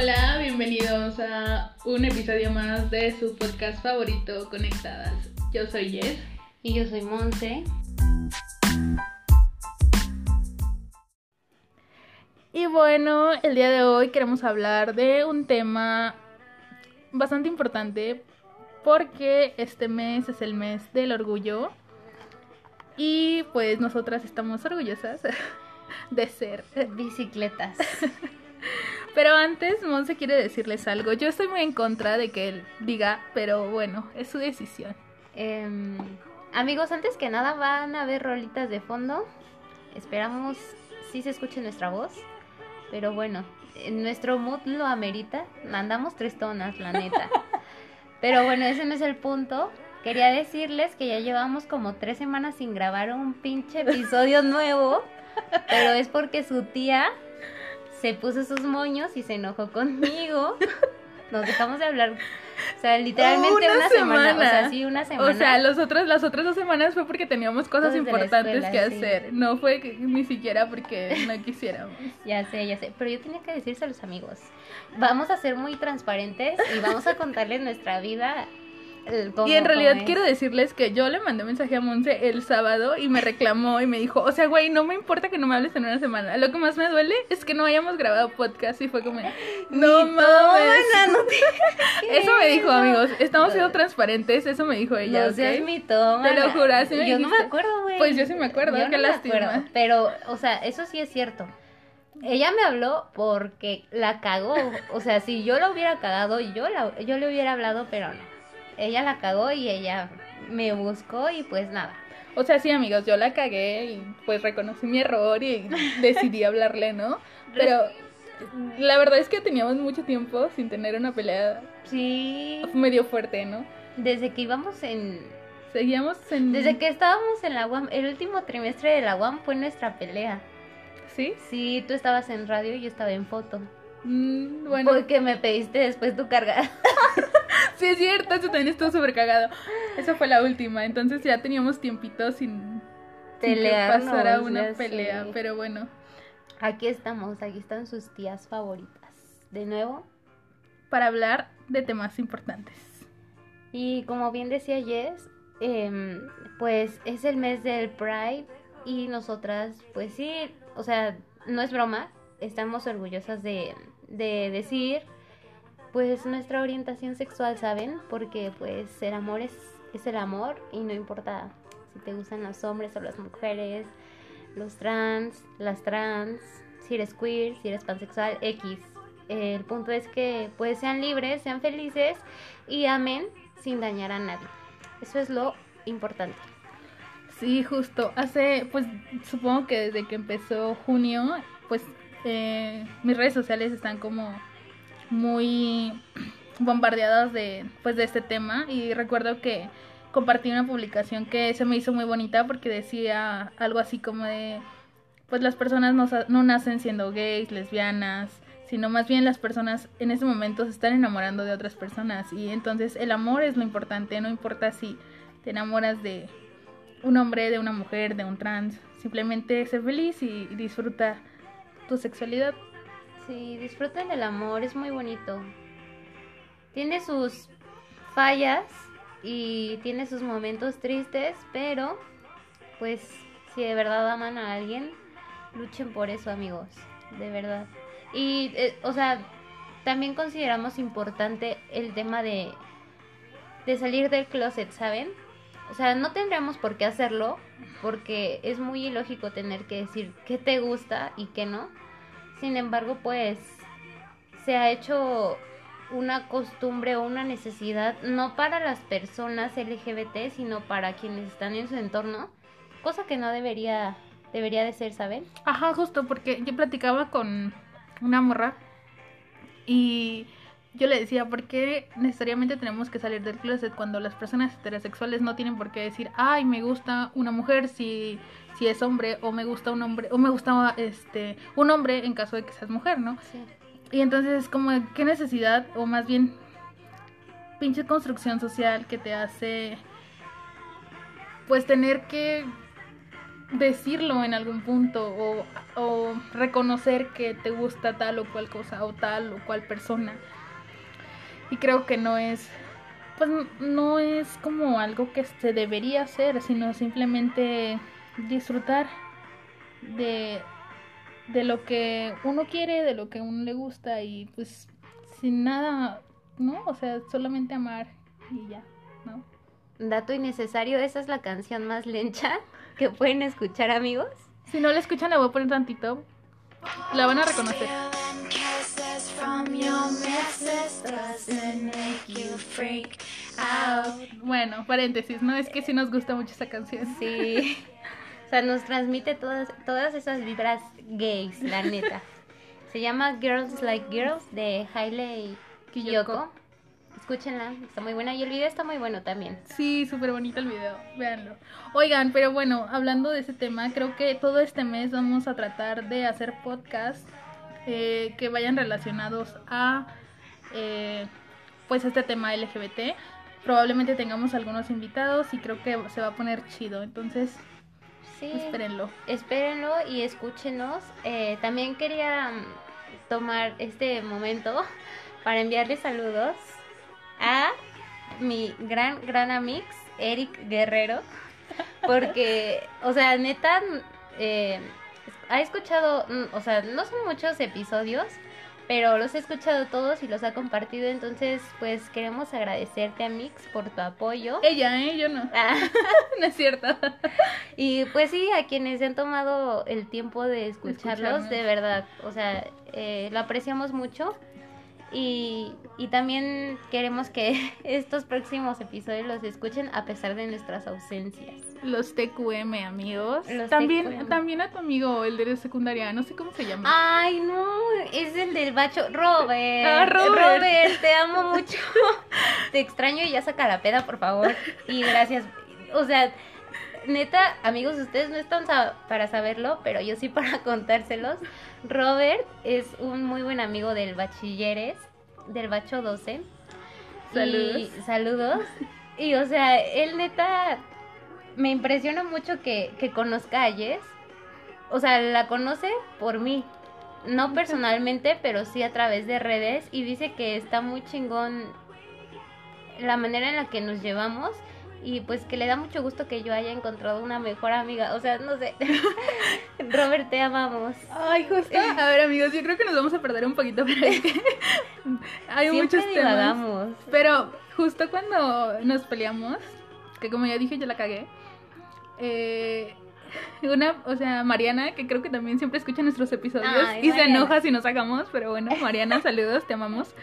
Hola, bienvenidos a un episodio más de su podcast favorito, Conectadas. Yo soy Jess. Y yo soy Monse. Y bueno, el día de hoy queremos hablar de un tema bastante importante porque este mes es el mes del orgullo y pues nosotras estamos orgullosas de ser Bicicletas. Pero antes, Monse quiere decirles algo. Yo estoy muy en contra de que él diga, pero bueno, es su decisión. Em, amigos, antes que nada van a ver rolitas de fondo. Esperamos si se escuche nuestra voz. Pero bueno, en nuestro mood lo amerita. Mandamos tres tonas, la neta. Pero bueno, ese no es el punto. Quería decirles que ya llevamos como tres semanas sin grabar un pinche episodio nuevo. Pero es porque su tía se puso sus moños y se enojó conmigo. Nos dejamos de hablar. O sea, literalmente una, semana. O sea, sí, una semana. O sea, los otros, las otras dos semanas fue porque teníamos cosas importantes escuela, que sí. hacer. No fue que- ni siquiera porque no quisiéramos. Ya sé, ya sé. Pero yo tenía que decirse a los amigos. Vamos a ser muy transparentes y vamos a contarles nuestra vida. Y en realidad quiero decirles que yo le mandé mensaje a Monse el sábado y me reclamó y me dijo, o sea, güey, no me importa que no me hables en una semana. Lo que más me duele es que no hayamos grabado podcast y fue como, no mames. No te- Eso me dijo, amigos. Estamos siendo transparentes, eso me dijo ella. No seas mitómana. Te lo juro, así me Yo no me acuerdo, güey. Pues yo sí me acuerdo, Yo qué no me lástima. acuerdo, Pero, o sea, eso sí es cierto. Ella me habló porque la cagó. O sea, si yo la hubiera cagado, yo, la, yo le hubiera hablado, pero no. Ella la cagó y ella me buscó y pues nada. O sea, sí, amigos, yo la cagué y pues reconocí mi error y decidí hablarle, ¿no? Pero la verdad es que teníamos mucho tiempo sin tener una pelea Sí, medio fuerte, ¿no? desde que íbamos en... Seguíamos en... Desde que estábamos en la UAM, el último trimestre de la UAM fue nuestra pelea. ¿Sí? Sí, tú estabas en radio y yo estaba en foto. Mm, bueno, Porque me pediste después tu carga. sí es cierto, eso también estuvo súper cagado. Esa fue la última, entonces ya teníamos tiempito sin, sin que pasara una pelea, sé. pero bueno. Aquí estamos, aquí están sus tías favoritas. De nuevo. Para hablar de temas importantes. Y como bien decía Jess, em, pues es el mes del Pride y nosotras, pues sí, o sea, no es broma, estamos orgullosas de, de decir, pues nuestra orientación sexual, ¿saben? Porque pues el amor es, es el amor y no importa si te gustan los hombres o las mujeres, los trans, las trans, si eres queer, si eres pansexual, X. El punto es que pues sean libres, sean felices y amen sin dañar a nadie. Eso es lo importante. Sí, justo. Hace, pues supongo que desde que empezó junio, pues eh, mis redes sociales están como muy bombardeadas de, pues, de este tema. Y recuerdo que compartí una publicación que se me hizo muy bonita porque decía algo así como de, pues las personas no, no nacen siendo gays, lesbianas, sino más bien las personas en ese momento se están enamorando de otras personas. Y entonces el amor es lo importante, no importa si te enamoras de un hombre, de una mujer, de un trans. Simplemente sé feliz y disfruta tu sexualidad. Sí, disfruten del amor, es muy bonito. Tiene sus fallas y tiene sus momentos tristes, pero pues si de verdad aman a alguien, luchen por eso, amigos, de verdad. Y, eh, o sea, también consideramos importante el tema de, de salir del closet, ¿saben? O sea, no tendríamos por qué hacerlo, porque es muy ilógico tener que decir qué te gusta y qué no. Sin embargo, pues se ha hecho una costumbre o una necesidad, no para las personas LGBT, sino para quienes están en su entorno, cosa que no debería, debería de ser, ¿saben? Ajá, justo, porque yo platicaba con una morra y yo le decía, ¿por qué necesariamente tenemos que salir del closet cuando las personas heterosexuales no tienen por qué decir, ay, me gusta una mujer si, si es hombre, o me gusta un hombre, o me gusta este, un hombre en caso de que seas mujer, ¿no? Sí. Y entonces es como, ¿qué necesidad? O más bien, pinche construcción social que te hace, pues, tener que decirlo en algún punto o, o reconocer que te gusta tal o cual cosa o tal o cual persona. Y creo que no es, pues no es como algo que se debería hacer, sino simplemente disfrutar de, de lo que uno quiere, de lo que a uno le gusta y pues sin nada, ¿no? O sea, solamente amar y ya, ¿no? Dato innecesario, esa es la canción más lencha que pueden escuchar amigos. Si no la escuchan, la voy a poner tantito. La van a reconocer. Bueno, paréntesis, ¿no? Es que sí nos gusta mucho esa canción. Sí. O sea, nos transmite todas, todas esas vibras gays, la neta. Se llama Girls Like Girls de Hailey Kiyoko. Escúchenla, está muy buena y el video está muy bueno también. Sí, súper bonito el video, véanlo. Oigan, pero bueno, hablando de ese tema, creo que todo este mes vamos a tratar de hacer podcasts eh, que vayan relacionados a eh, pues este tema LGBT. Probablemente tengamos algunos invitados y creo que se va a poner chido, entonces Sí. espérenlo. Espérenlo y escúchenos. Eh, también quería mm, tomar este momento para enviarle saludos a mi gran, gran amix, Eric Guerrero. Porque, o sea, neta, eh, ha escuchado, mm, o sea, no son muchos episodios, pero los he escuchado todos y los ha compartido. Entonces, pues queremos agradecerte, Amix, por tu apoyo. Ella, ¿eh? Yo no. Ah, no es cierto. y pues sí, a quienes se han tomado el tiempo de escucharlos, Escucharnos. de verdad, o sea, eh, lo apreciamos mucho. Y, y también queremos que estos próximos episodios los escuchen a pesar de nuestras ausencias. Los TQM, amigos. Los también, TQM. también a tu amigo, el de secundaria, no sé cómo se llama. Ay, no, es el del bacho. Robert. Ah, Robert. te amo mucho. te extraño y ya saca la peda, por favor. Y gracias. O sea, neta, amigos, ustedes no están para saberlo, pero yo sí para contárselos. Robert es un muy buen amigo del bachilleres, del bacho 12. Saludos. Y, saludos. Y o sea, él neta me impresiona mucho que, que conozca a Jess. O sea, la conoce por mí. No personalmente, pero sí a través de redes. Y dice que está muy chingón la manera en la que nos llevamos. Y pues que le da mucho gusto que yo haya encontrado una mejor amiga. O sea, no sé. Robert, te amamos. Ay, justo. A ver, amigos, yo creo que nos vamos a perder un poquito, pero es que hay Siempre muchos temas. Pero justo cuando nos peleamos, que como ya dije, yo la cagué. Eh, una, o sea, Mariana, que creo que también siempre escucha nuestros episodios Ay, y se enoja si nos sacamos, pero bueno, Mariana, saludos, te amamos.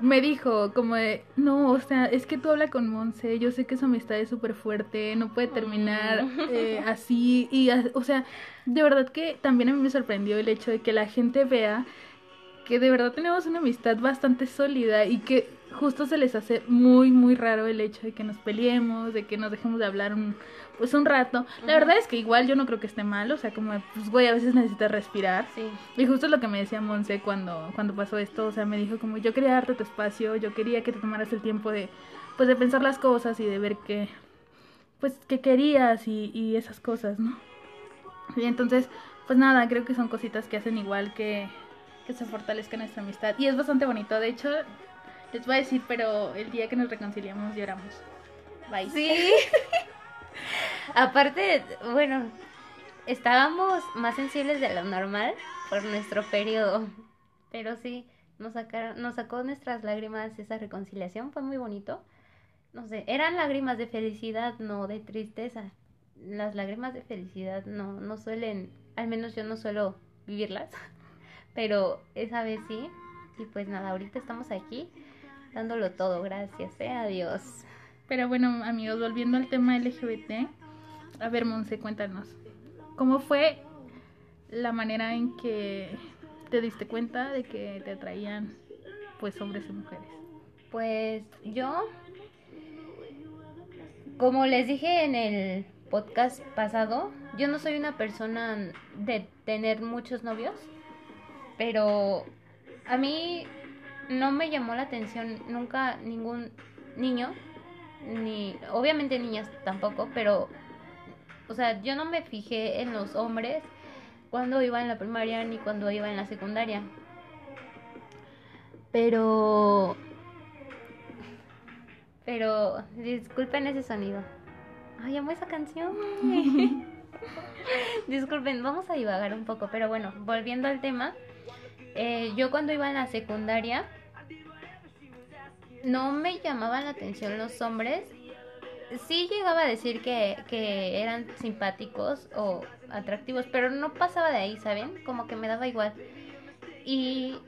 Me dijo como de, no, o sea, es que tú habla con Monse, yo sé que su amistad es súper fuerte, no puede terminar Mm. eh, así, y, o sea, de verdad que también a mí me sorprendió el hecho de que la gente vea que de verdad tenemos una amistad bastante sólida y que justo se les hace muy muy raro el hecho de que nos peleemos, de que nos dejemos de hablar un pues un rato. La verdad es que igual yo no creo que esté mal, o sea, como pues güey, a veces necesitas respirar. Sí. Y justo es lo que me decía Monse cuando cuando pasó esto, o sea, me dijo como yo quería darte tu espacio, yo quería que te tomaras el tiempo de pues de pensar las cosas y de ver qué pues qué querías y, y esas cosas, ¿no? Y entonces, pues nada, creo que son cositas que hacen igual que, que se fortalezca nuestra amistad. Y es bastante bonito. De hecho, les voy a decir, pero el día que nos reconciliamos lloramos. Bye. Sí. Aparte, bueno, estábamos más sensibles de lo normal por nuestro periodo. Pero sí, nos sacaron, nos sacó nuestras lágrimas esa reconciliación, fue muy bonito. No sé, eran lágrimas de felicidad, no de tristeza. Las lágrimas de felicidad no, no suelen, al menos yo no suelo vivirlas, pero esa vez sí. Y pues nada, ahorita estamos aquí dándolo todo, gracias, eh, adiós. Pero bueno, amigos, volviendo al tema LGBT. A ver, Monse, cuéntanos. ¿Cómo fue la manera en que te diste cuenta de que te atraían pues hombres y mujeres? Pues yo, como les dije en el podcast pasado, yo no soy una persona de tener muchos novios, pero a mí no me llamó la atención nunca ningún niño, ni obviamente niñas tampoco, pero O sea, yo no me fijé en los hombres cuando iba en la primaria ni cuando iba en la secundaria. Pero... Pero disculpen ese sonido. Ay, amo esa canción. disculpen, vamos a divagar un poco, pero bueno, volviendo al tema. Eh, yo cuando iba en la secundaria no me llamaban la atención los hombres. Sí llegaba a decir que, que eran simpáticos o atractivos, pero no pasaba de ahí, ¿saben? Como que me daba igual. Y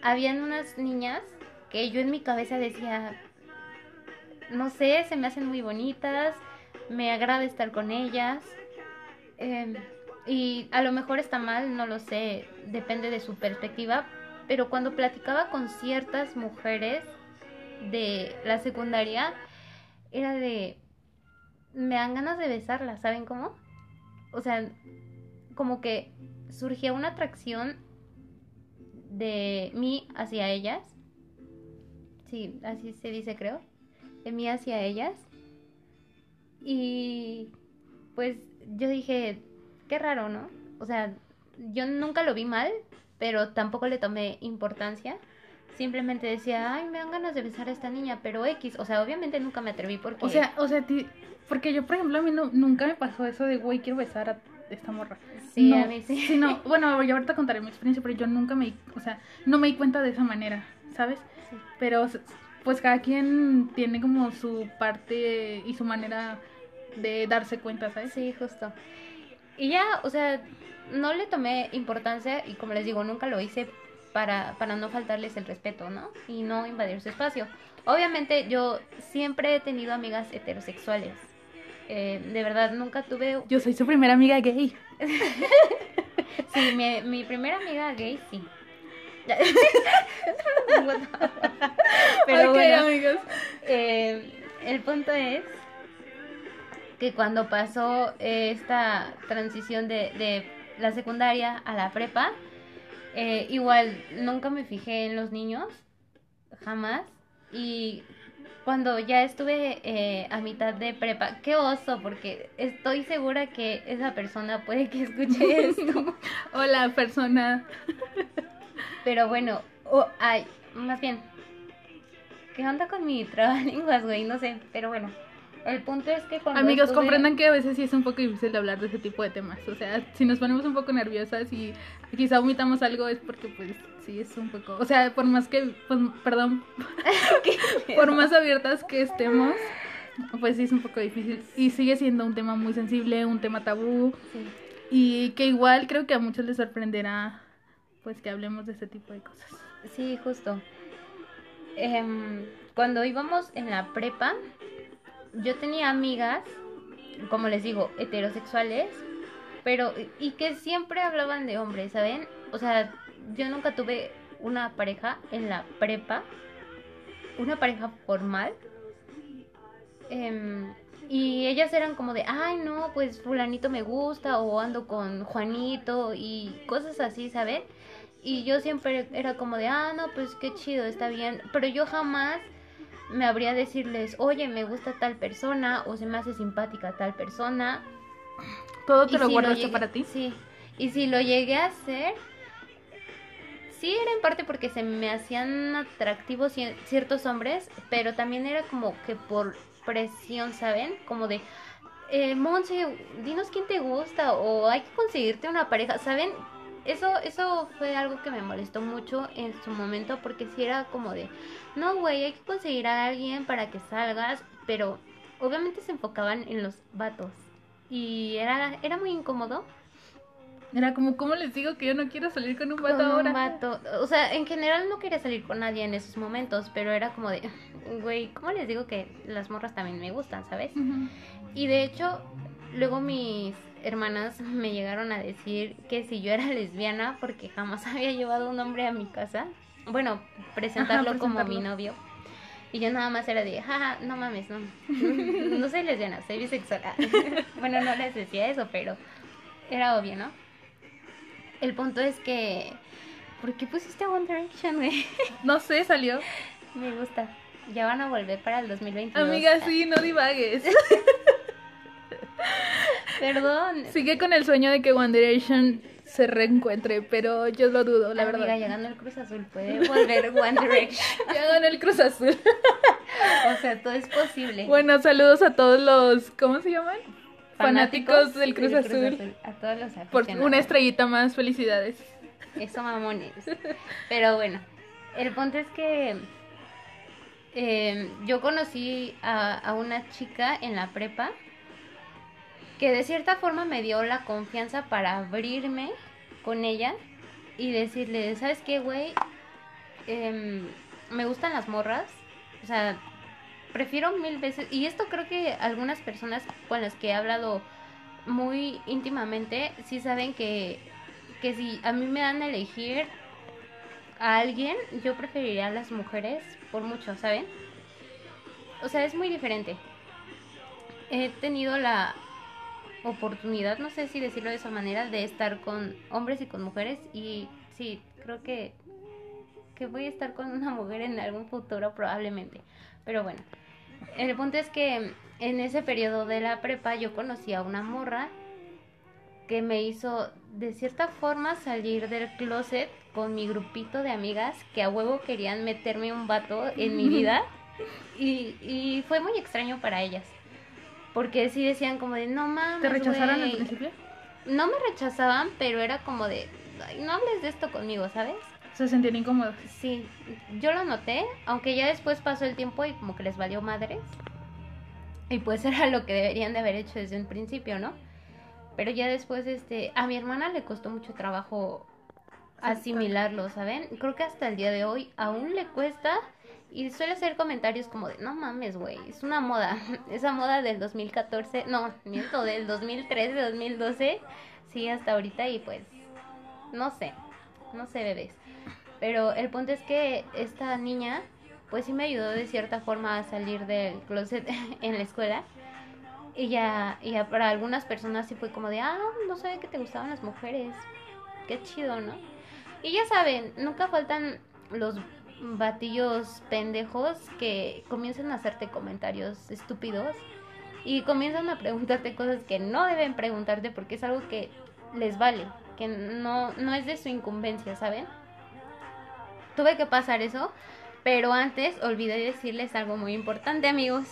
habían unas niñas que yo en mi cabeza decía, no sé, se me hacen muy bonitas, me agrada estar con ellas. Em, y a lo mejor está mal, no lo sé, depende de su perspectiva, pero cuando platicaba con ciertas mujeres de la secundaria, era de, me dan ganas de besarlas, ¿saben cómo? O sea, como que surgía una atracción de mí hacia ellas. Sí, así se dice, creo. De mí hacia ellas. Y pues yo dije, qué raro, ¿no? O sea, yo nunca lo vi mal, pero tampoco le tomé importancia. Simplemente decía, ay, me dan ganas de besar a esta niña, pero X, o sea, obviamente nunca me atreví porque... O sea, o sea, porque yo, por ejemplo, a mí no, nunca me pasó eso de, güey, quiero besar a esta morra. Sí, a mí sí. sí. no, bueno, yo ahorita contaré mi experiencia, pero yo nunca me, o sea, no me di cuenta de esa manera, ¿sabes? Sí. Pero, pues cada quien tiene como su parte y su manera de darse cuenta, ¿sabes? Sí, justo. Y ya, o sea, no le tomé importancia y como les digo, nunca lo hice para, para no faltarles el respeto, ¿no? Y no invadir su espacio. Obviamente yo siempre he tenido amigas heterosexuales. Eh, de verdad, nunca tuve... Yo soy su primera amiga gay. sí, mi, mi primera amiga gay, sí. Pero okay, bueno, amigos. eh, el punto es que cuando pasó esta transición de, de, la secundaria a la prepa, eh, igual nunca me fijé en los niños, jamás. Y cuando ya estuve eh, a mitad de prepa, qué oso, porque estoy segura que esa persona puede que escuche esto. Hola, persona. Pero bueno, oh, ay, más bien, ¿qué onda con mi trabalenguas, güey? No sé, pero bueno. El punto es que cuando Amigos, estuve- comprendan que a veces sí es un poco difícil de hablar de ese tipo de temas. O sea, si nos ponemos un poco nerviosas y quizá vomitamos algo es porque pues sí es un poco... O sea, por más que... Pues, perdón. por más abiertas que estemos, pues sí es un poco difícil. Y sigue siendo un tema muy sensible, un tema tabú. Sí. Y que igual creo que a muchos les sorprenderá pues que hablemos de este tipo de cosas. Sí, justo. Em, cuando íbamos en la prepa, yo tenía amigas, como les digo, heterosexuales, pero y que siempre hablaban de hombres, ¿saben? O sea, yo nunca tuve una pareja en la prepa, una pareja formal. Em, y ellas eran como de, ay, no, pues fulanito me gusta o ando con Juanito y cosas así, ¿saben? Y yo siempre era como de, ah, no, pues qué chido, está bien. Pero yo jamás me habría decirles, oye, me gusta tal persona o se me hace simpática tal persona. ¿Todo te Y lo si guardaste llegué- para ti? Sí. Y si lo llegué a hacer, sí era en parte porque se me hacían atractivos cier- ciertos hombres, pero también era como que por presión, ¿saben? Como de, eh, Monse, dinos quién te gusta o hay que conseguirte una pareja, ¿saben? Eso, eso fue algo que me molestó mucho en su momento porque si era como de, no, güey, hay que conseguir a alguien para que salgas, pero obviamente se enfocaban en los vatos y era, era muy incómodo. Era como, ¿cómo les digo que yo no quiero salir con un vato con un ahora? vato. O sea, en general no quería salir con nadie en esos momentos, pero era como de, güey, ¿cómo les digo que las morras también me gustan, sabes? Y de hecho, luego mis hermanas me llegaron a decir que si yo era lesbiana porque jamás había llevado un hombre a mi casa. Bueno, presentarlo, Ajá, como mi presentarlo. novio. Y yo nada más era de, jaja, no mames, no. No soy lesbiana, soy bisexual. bueno, no les decía eso, pero era obvio, ¿no? El punto es que... ¿Por qué pusiste One Direction, güey? No sé, salió. Me gusta. Ya van a volver para el 2022. Amiga, sí, no divagues. Perdón. Sigue con el sueño de que One Direction se reencuentre, pero yo lo dudo, la Amiga, verdad. llegando el Cruz Azul puede volver One Direction. Ya ganó el Cruz Azul. O sea, todo es posible. Bueno, saludos a todos los, ¿cómo se llaman? Fanáticos, del Cruz, Azul. A todos los Por una estrellita más, felicidades. Eso mamones. Pero bueno, el punto es que eh, yo conocí a, a una chica en la prepa que de cierta forma me dio la confianza para abrirme con ella y decirle, ¿sabes qué, güey? Em, me gustan las morras. O sea, prefiero mil veces. Y esto creo que algunas personas con las que he hablado muy íntimamente sí saben que, que si a mí me dan a elegir a alguien, yo preferiría a las mujeres por mucho, ¿saben? O sea, es muy diferente. He tenido la oportunidad, no sé si decirlo de esa manera, de estar con hombres y con mujeres y sí, creo que que voy a estar con una mujer en algún futuro probablemente. Pero bueno, el punto es que en ese periodo de la prepa yo conocí a una morra que me hizo de cierta forma salir del closet con mi grupito de amigas que a huevo querían meterme un vato en mi vida y, y fue muy extraño para ellas. Porque sí decían como de, no mames, ¿Te rechazaron al güey". principio? No me rechazaban, pero era como de, "Ay, no hables de esto conmigo, ¿sabes? Se sentían incómodos. Sí, yo lo noté, aunque ya después pasó el tiempo y como que les valió madres. Y pues era lo que deberían de haber hecho desde un principio, ¿no? Pero ya después, este, a mi hermana le costó mucho trabajo asimilarlo, ¿saben? Creo que hasta el día de hoy aún le cuesta y suele hacer comentarios como de, no mames, güey, es una moda. Esa moda del 2014, no, miento, del 2013, 2012, sí, hasta ahorita y pues, no sé, no sé, bebés. Pero el punto es que esta niña, pues sí me ayudó de cierta forma a salir del closet en la escuela. Y ya, y ya para algunas personas sí fue como de, ah, no sabía que te gustaban las mujeres. Qué chido, ¿no? Y ya saben, nunca faltan los batillos pendejos que comienzan a hacerte comentarios estúpidos y comienzan a preguntarte cosas que no deben preguntarte porque es algo que les vale, que no, no es de su incumbencia, ¿saben? Tuve que pasar eso, pero antes olvidé decirles algo muy importante, amigos.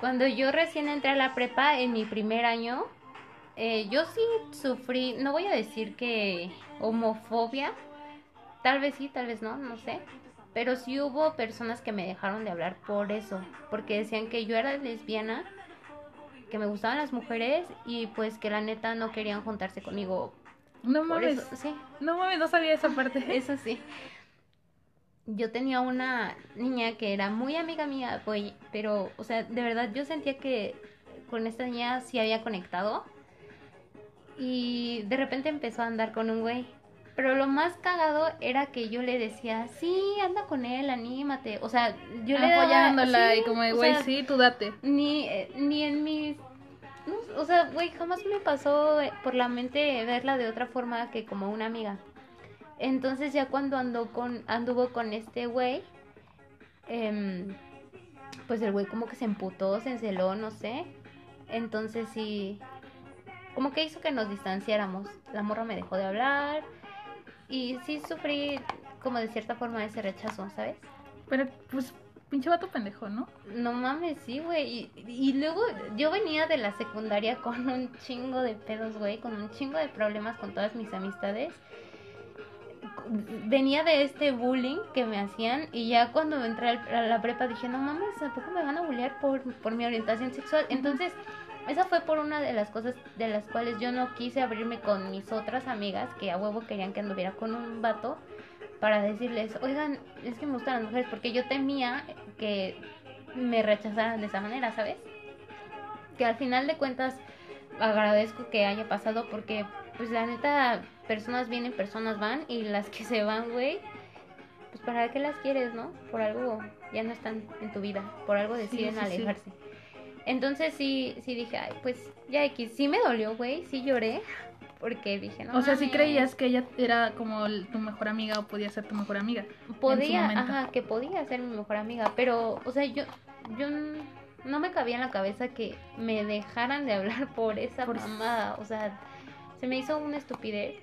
Cuando yo recién entré a la prepa en mi primer año, eh, yo sí sufrí, no voy a decir que homofobia, tal vez sí, tal vez no, no sé. Pero sí hubo personas que me dejaron de hablar por eso, porque decían que yo era lesbiana, que me gustaban las mujeres y pues que la neta no querían juntarse conmigo. No mames. eso, sí, No mames, no sabía esa parte. eso sí. Yo tenía una niña que era muy amiga mía, pero, o sea, de verdad yo sentía que con esta niña sí había conectado. Y de repente empezó a andar con un güey. Pero lo más cagado era que yo le decía, sí, anda con él, anímate. O sea, yo le daba... Apoyándola sí, y como de, o güey, sea, sí, tú date. ni, eh, ni en mis... no, o sea, güey, jamás me pasó eh, por la mente verla de otra forma que como una amiga. Entonces ya cuando andó con, anduvo con este güey, em, pues el güey como que se emputó, se enceló, no sé. Entonces sí, como que hizo que nos distanciáramos. La morra me dejó de hablar y sí sufrí como de cierta forma ese rechazo, ¿sabes? Pero, pues, pinche vato pendejo, ¿no? No mames, sí, güey. Y, y luego yo venía de la secundaria con un chingo de pedos, güey, con un chingo de problemas con todas mis amistades. Venía de este bullying que me hacían y ya cuando entré a la prepa dije, no mames, tampoco me van a bullear por, por mi orientación sexual. Entonces, esa fue por una de las cosas de las cuales yo no quise abrirme con mis otras amigas que a huevo querían que anduviera con un vato para decirles, oigan, es que me gustan las mujeres, porque yo temía que me rechazaran de esa manera, ¿sabes? Que al final de cuentas agradezco que haya pasado porque, pues la neta, personas vienen, personas van y las que se van, güey, pues para qué las quieres, ¿no? Por algo ya no están en tu vida, por algo deciden sí, sí. alejarse. Entonces sí, sí dije, ay, pues ya X, sí me dolió, güey, sí lloré, porque dije, no o sea, mames". creías que ella era como tu mejor amiga o podía ser tu mejor amiga. podía, ajá, que podía ser mi mejor amiga, pero, o sea, yo, yo, no me cabía en la cabeza que me dejaran de hablar por esa Por- mamada. O sea, se me hizo una estupidez.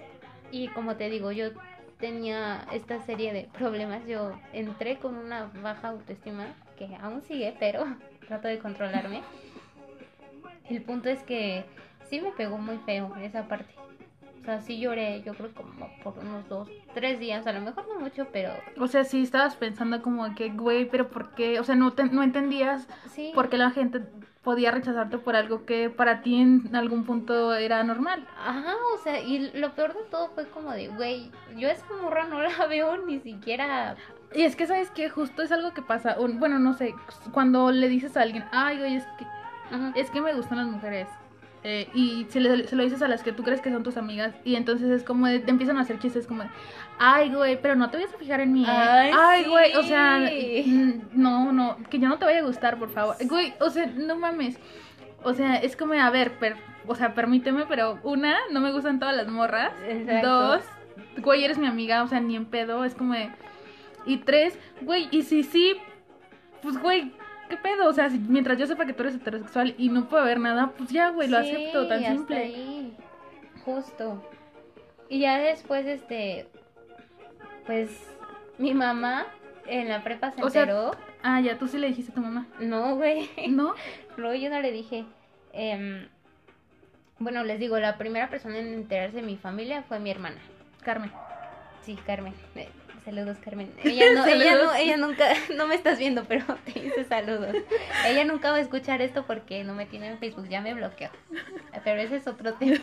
Y como te digo, yo tenía esta serie de problemas. Yo entré con una baja autoestima, que aún sigue, pero trato de controlarme. El punto es que sí me pegó muy feo esa parte. O sea, sí lloré, yo creo como por unos dos, tres días, a lo mejor no mucho, pero O sea, sí estabas pensando como que, güey, pero ¿por qué? O sea, no, te- no entendías sí. por qué la gente podía rechazarte por algo que para ti en algún punto era normal. Ajá, o sea, y lo peor de todo fue como de, güey, yo a esa morra no la veo ni siquiera. Y es que, ¿sabes qué? Justo es algo que pasa. un- bueno, no sé, cuando le dices a alguien, ay, güey, es que, Ajá. es que me gustan las mujeres. eh, y se, le- se lo dices a las que tú crees que son tus amigas. Y entonces es como, de- te empiezan a hacer chistes como, de, ay, güey, pero no te vayas a fijar en mí. ¿eh? Ay, Ay, güey, o sea, no, no, que yo no te vaya a gustar, por favor. Güey, o sea, no mames. O sea, es como, a ver, per- o sea, permíteme, pero una, no me gustan todas las morras. Exacto. Dos, güey, eres mi amiga, o sea, ni en pedo, es como de... Y tres, güey, y si sí, pues, güey, ¿qué pedo? O sea, si- mientras yo sepa que tú eres heterosexual y no puedo ver nada, pues ya, güey, lo Sí, acepto, tan hasta simple. ahí. Justo. Y ya después, este, pues, mi mamá en la prepa se O sea- enteró. Ah, ya, tú sí le dijiste a tu mamá. No, güey. ¿No? Luego yo no le dije. em, bueno, les digo, la primera persona en enterarse de mi familia fue mi hermana. Carmen. Sí, Carmen. Saludos, Carmen. Ella no, ella no, ella nunca, no me estás viendo, pero te dice saludos. Ella nunca va a escuchar esto porque no me tiene en Facebook, ya me bloqueó. Pero ese es otro tema.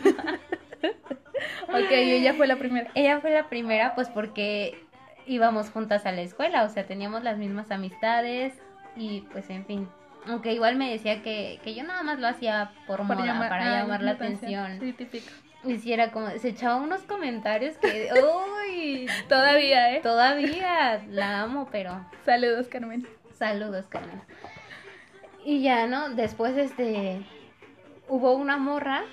Ok, ella fue la primera. Ella fue la primera, pues porque íbamos juntas a la escuela, o sea, teníamos las mismas amistades y pues en fin. Aunque igual me decía que, que yo nada más lo hacía por moda, para ah, llamar la atención. Sí, típico. Y si era como, se echaba unos comentarios que, uy, Todavía, ¿eh? todavía la amo, pero Saludos, Carmen. saludos, Carmen. Y ya, ¿no? Después, este, hubo una morra,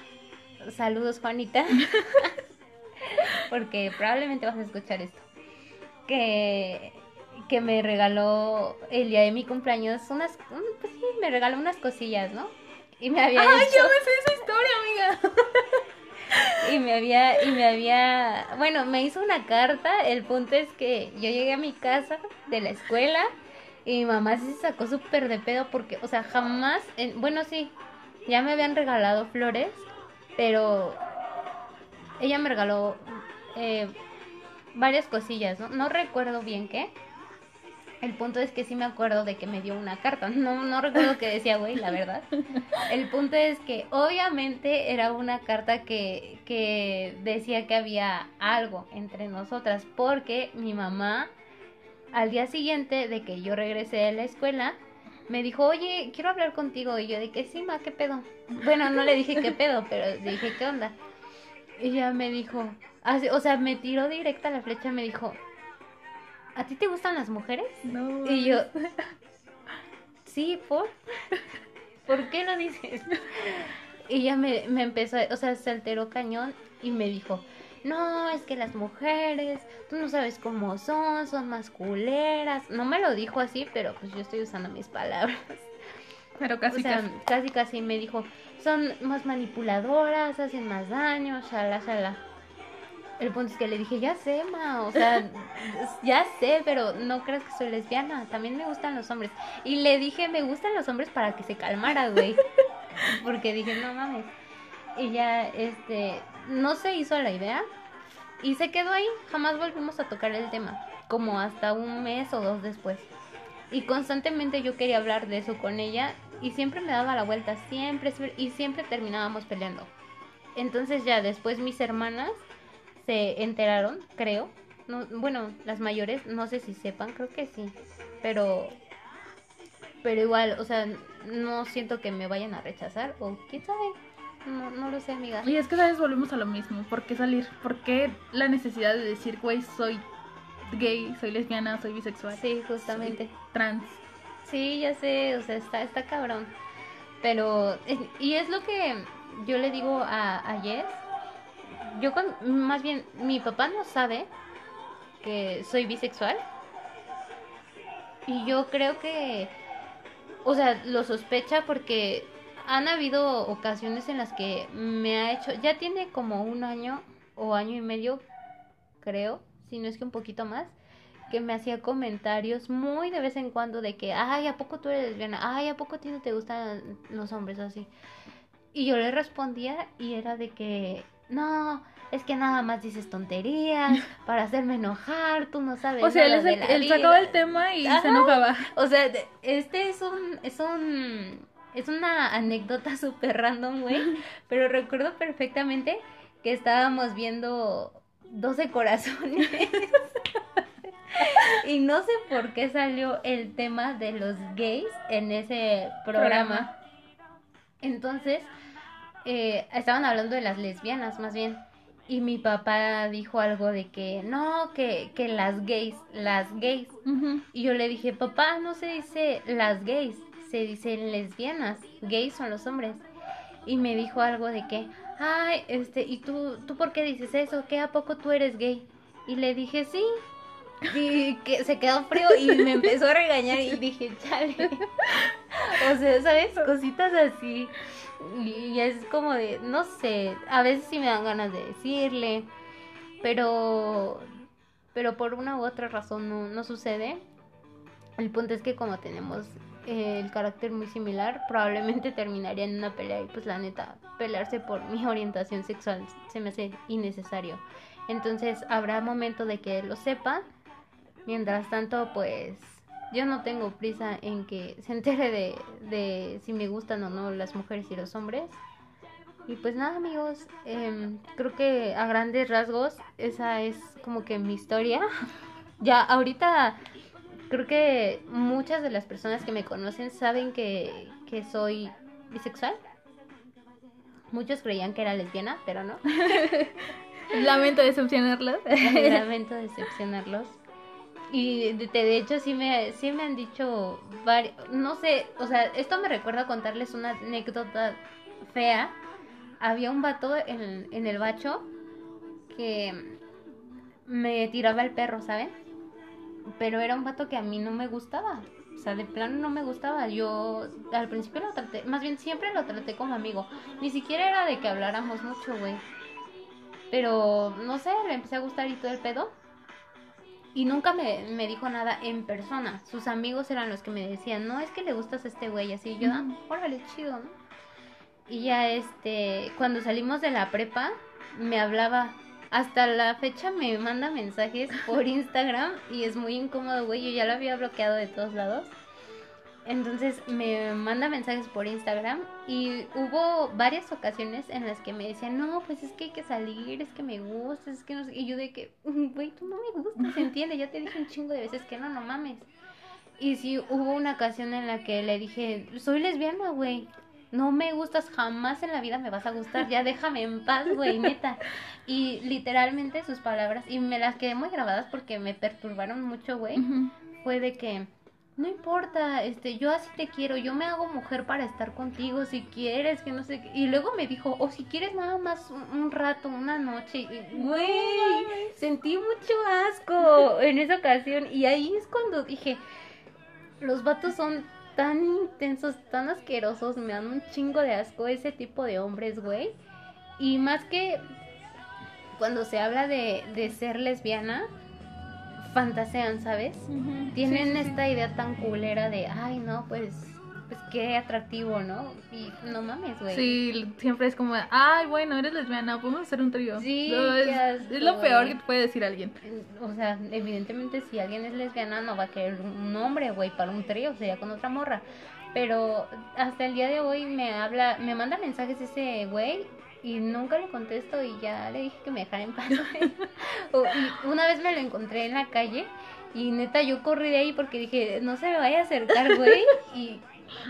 saludos, Juanita, porque probablemente vas a escuchar esto, que, que me regaló el día de mi cumpleaños unas, un- pues sí, me regaló unas cosillas, ¿no? Y me había Ay, hecho- yo me sé esa historia, amiga. y me había, y me había, bueno, me hizo una carta, el punto es que yo llegué a mi casa de la escuela y mi mamá se sacó súper de pedo porque, o sea, jamás, en- bueno, sí, ya me habían regalado flores, pero ella me regaló eh, varias cosillas, ¿no? No recuerdo bien qué. El punto es que sí me acuerdo de que me dio una carta. No, no recuerdo qué decía, güey, la verdad. El punto es que obviamente era una carta que, que decía que había algo entre nosotras, porque mi mamá al día siguiente de que yo regresé de la escuela, me dijo, oye, quiero hablar contigo. Y yo que sí, ma, ¿qué pedo? Bueno, no le dije qué pedo, pero dije, ¿qué onda? Y ella me dijo, o sea, me tiró directa la flecha, me dijo, ¿a ti te gustan las mujeres? No. Y yo, sí, ¿por? ¿Por qué lo dices? Y ella me, me empezó, o sea, se alteró cañón y me dijo, no, es que las mujeres, tú no sabes cómo son, son más culeras. No me lo dijo así, pero pues yo estoy usando mis palabras. Pero casi, o sea, casi. casi casi me dijo, son más manipuladoras, hacen más daño, shala, shala. El punto es que le dije, ya sé, ma, o sea, ya sé, pero no creas que soy lesbiana, también me gustan los hombres. Y le dije, me gustan los hombres para que se calmara, güey. Porque dije, no mames. Y ya, este, no se hizo la idea y se quedó ahí, jamás volvimos a tocar el tema, como hasta un mes o dos después. Y constantemente yo quería hablar de eso con ella y siempre me daba la vuelta, siempre, siempre- y siempre terminábamos peleando. Entonces ya después mis hermanas se enteraron, creo. No, bueno, las mayores, no sé si sepan, creo que sí. Pero pero igual, o sea, no siento que me vayan a rechazar o quién sabe. No, no lo sé, amiga. Y es que, ¿sabes? Volvemos a lo mismo. ¿Por qué salir? ¿Por qué la necesidad de decir, güey, soy gay, soy lesbiana, soy bisexual, Sí, justamente. soy trans? Sí, ya sé, o sea, está, está cabrón. Pero, y es lo que yo le digo a, a Jess. Yo con, más bien, mi papá no sabe que soy bisexual. Y yo creo que o sea, lo sospecha porque han habido ocasiones en las que me ha hecho, ya tiene como un año o año y medio, creo, si no es que un poquito más, que me hacía comentarios muy de vez en cuando de que, ay, ¿a poco tú eres lesbiana? Ay, ¿a poco a ti no te gustan los hombres así? Y yo le respondía y era de que, no, es que nada más dices tonterías para hacerme enojar, tú no sabes. O sea, nada él, de la él vida". sacaba el tema y Ajá. se enojaba. O sea, este es un, es un, es una anécdota súper random, güey. Pero recuerdo perfectamente que estábamos viendo 12 corazones. y no sé por qué salió el tema de los gays en ese programa. Entonces, eh, estaban hablando de las lesbianas, más bien. Y mi papá dijo algo de que no, que, que las gays, las gays. Y yo le dije, papá, no se dice las gays, se dicen lesbianas. Gays son los hombres. Y me dijo algo de que, ay, este, ¿y tú, tú por qué dices eso? ¿Qué a poco tú eres gay? Y le dije, sí. Y que se quedó frío y me empezó a regañar y dije, chale. O sea, ¿sabes? Cositas así. Y es como de, no sé, a veces sí me dan ganas de decirle, pero pero por una u otra razón no, no sucede. El punto es que como tenemos eh, el carácter muy similar, probablemente terminaría en una pelea y pues la neta, pelearse por mi orientación sexual se me hace innecesario. Entonces habrá momento de que lo sepa. Mientras tanto, pues yo no tengo prisa en que se entere de, de si me gustan o no las mujeres y los hombres. Y pues nada amigos, em, creo que a grandes rasgos esa es como que mi historia. Ya ahorita creo que muchas de las personas que me conocen saben que, que soy bisexual. Muchos creían que era lesbiana, pero no. Lamento decepcionarlos. Lamento decepcionarlos. Y de, de hecho sí me, sí me han dicho varios, no sé, o sea, esto me recuerda contarles una anécdota fea. Había un vato en, en el bacho que me tiraba el perro, ¿saben? Pero era un vato que a mí no me gustaba. O sea, de plano no me gustaba. Yo al principio lo traté, más bien siempre lo traté como amigo. Ni siquiera era de que habláramos mucho, güey. Pero no sé, le empecé a gustar y todo el pedo. Y nunca me, me dijo nada en persona. Sus amigos eran los que me decían, no, es que le gustas a este güey. Así yo, ah, órale, chido, ¿no? Y ya este, cuando salimos de la prepa, me hablaba. Hasta la fecha me manda mensajes por Instagram y es muy incómodo, güey. Yo ya lo había bloqueado de todos lados. Entonces me manda mensajes por Instagram y hubo varias ocasiones en las que me decían, no, pues es que hay que salir, es que me gustas, es que no sé. Y yo de que, güey, tú no me gustas, ¿se entiende? Ya te dije un chingo de veces que no, no mames. Y sí hubo una ocasión en la que le dije, soy lesbiana, güey. No me gustas, jamás en la vida me vas a gustar, ya déjame en paz, güey, neta. Y literalmente sus palabras, y me las quedé muy grabadas porque me perturbaron mucho, güey, fue de que, no importa, este, yo así te quiero, yo me hago mujer para estar contigo si quieres, que no sé qué. Y luego me dijo, o si quieres nada más un, un rato, una noche. Güey, sentí mucho asco en esa ocasión. Y ahí es cuando dije, los vatos son tan intensos, tan asquerosos, me dan un chingo de asco ese tipo de hombres, güey. Y más que cuando se habla de, de ser lesbiana, fantasean, ¿sabes? Tienen Sí, sí, sí. esta idea tan culera de, ay, no, pues, pues qué atractivo, ¿no? Y no mames, güey. Sí, siempre es como, ay, bueno, eres lesbiana, podemos hacer un trío. Sí, No, es, qué asco, es lo peor que te puede decir alguien. O sea, evidentemente si alguien es lesbiana no va a querer un hombre, güey, para un trío, sería con otra morra. Pero hasta el día de hoy me habla, me manda mensajes ese güey y nunca le contesto y ya le dije que me dejara en paz. y una vez me lo encontré en la calle y neta yo corrí de ahí porque dije, no se me vaya a acercar, güey, y